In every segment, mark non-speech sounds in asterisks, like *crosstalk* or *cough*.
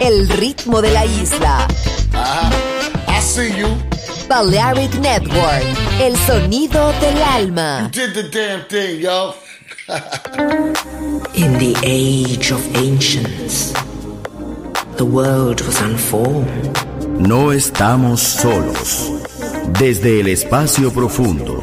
El ritmo de la isla. I see you. Balearic Network. El sonido del alma. Did the damn thing, yo. *laughs* In the age of ancients, the world was unformed. No estamos solos. Desde el espacio profundo,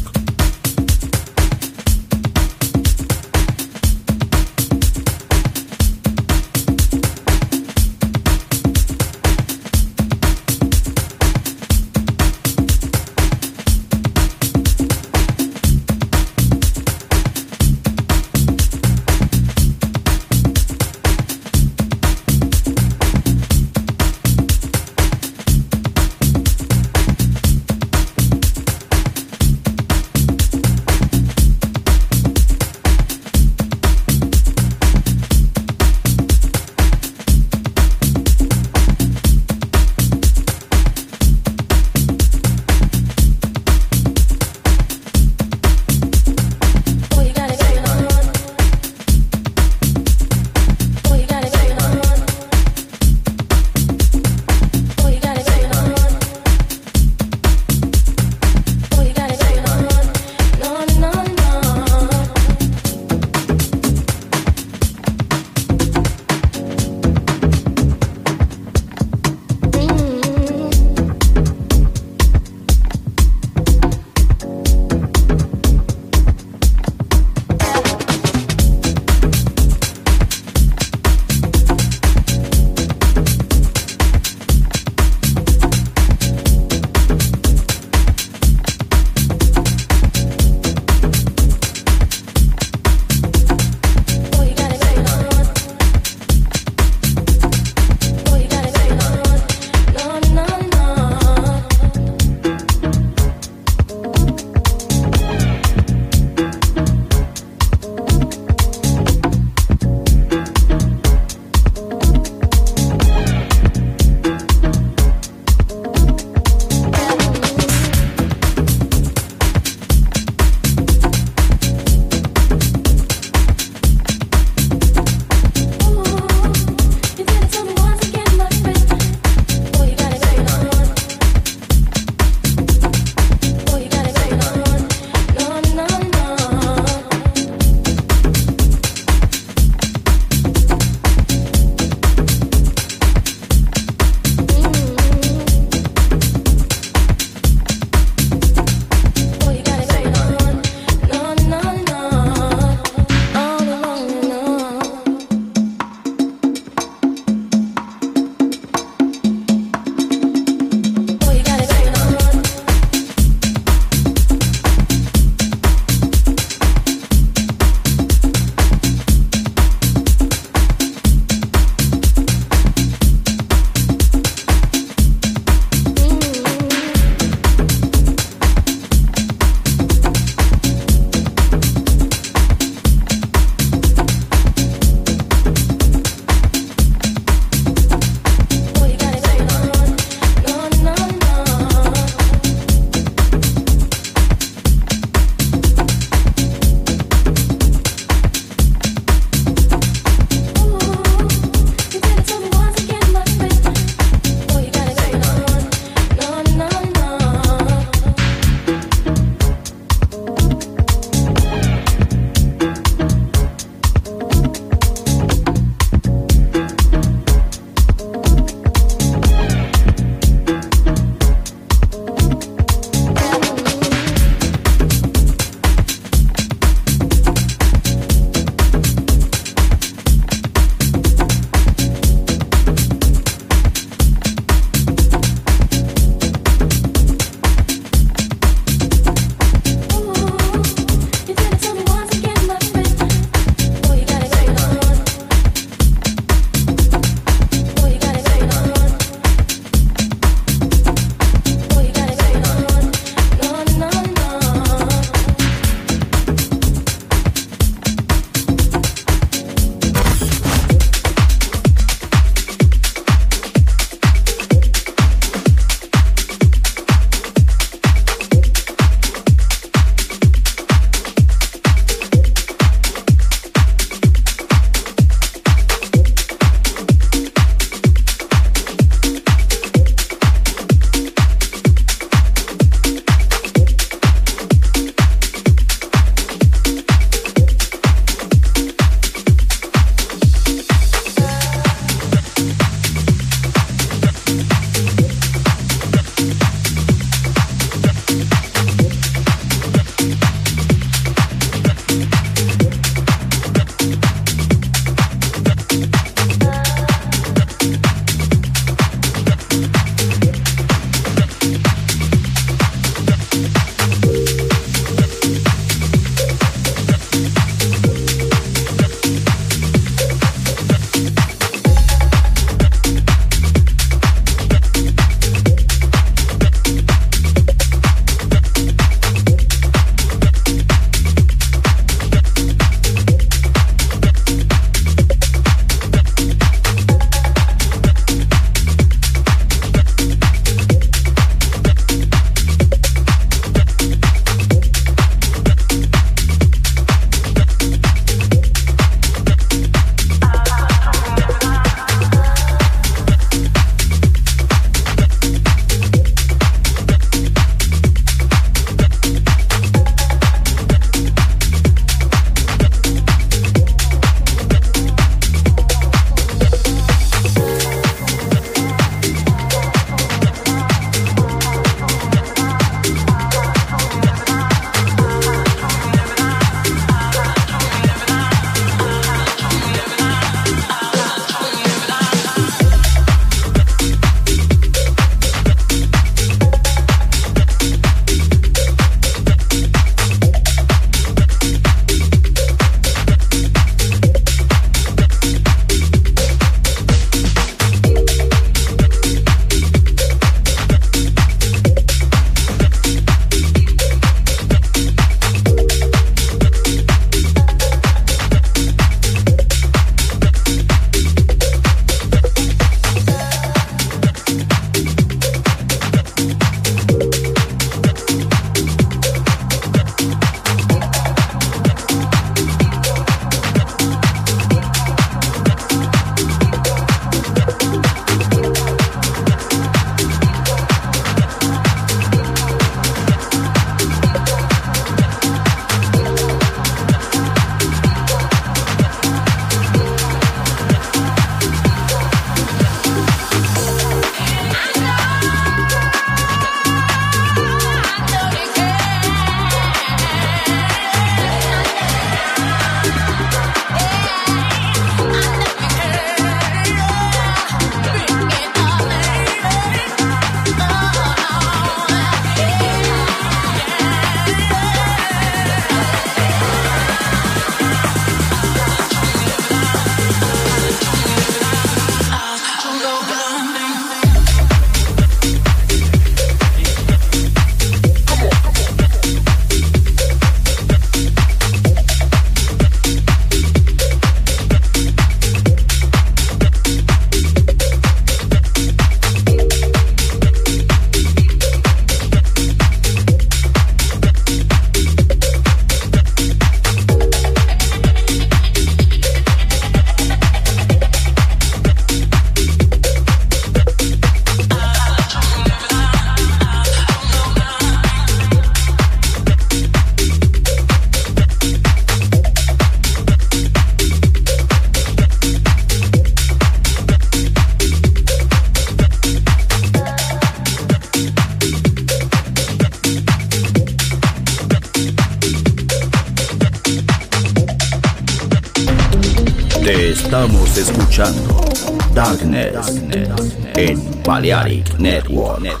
Balearic Network. special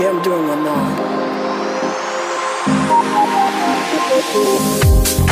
Yeah, I'm doing one now.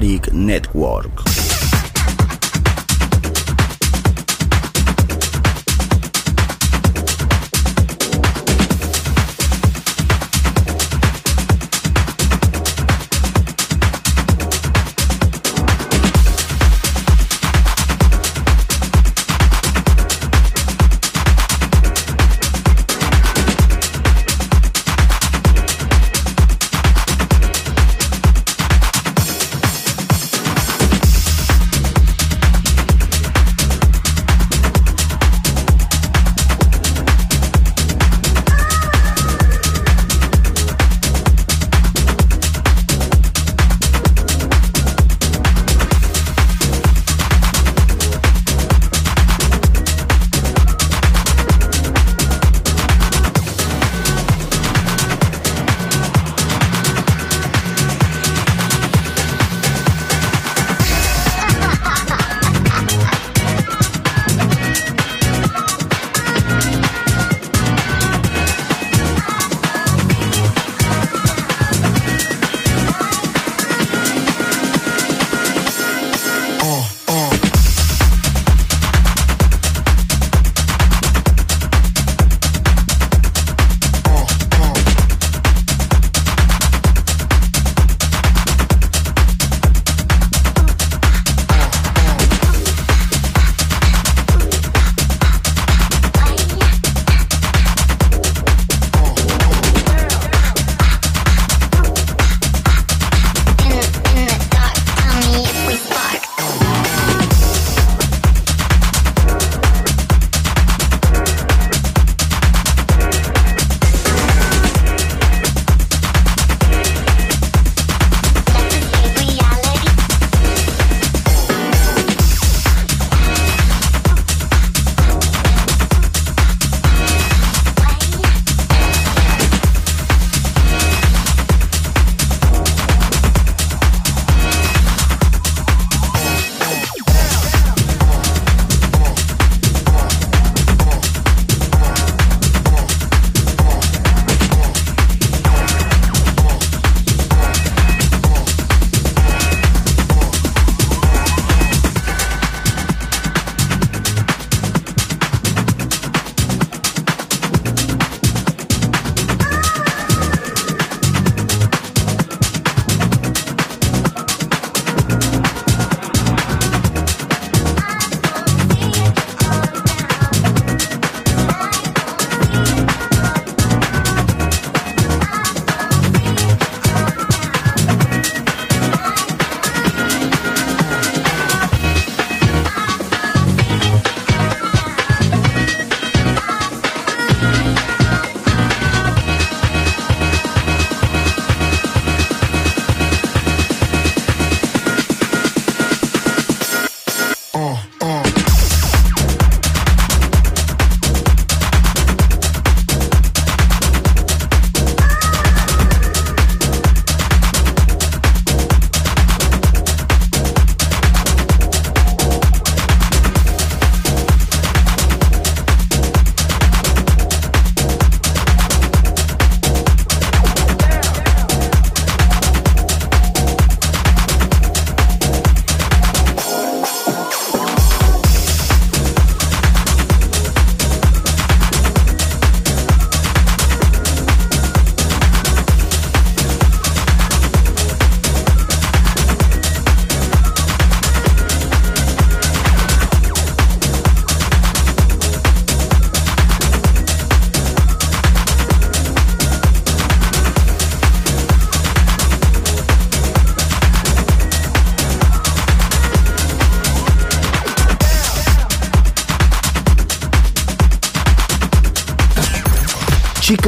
Balearic Network.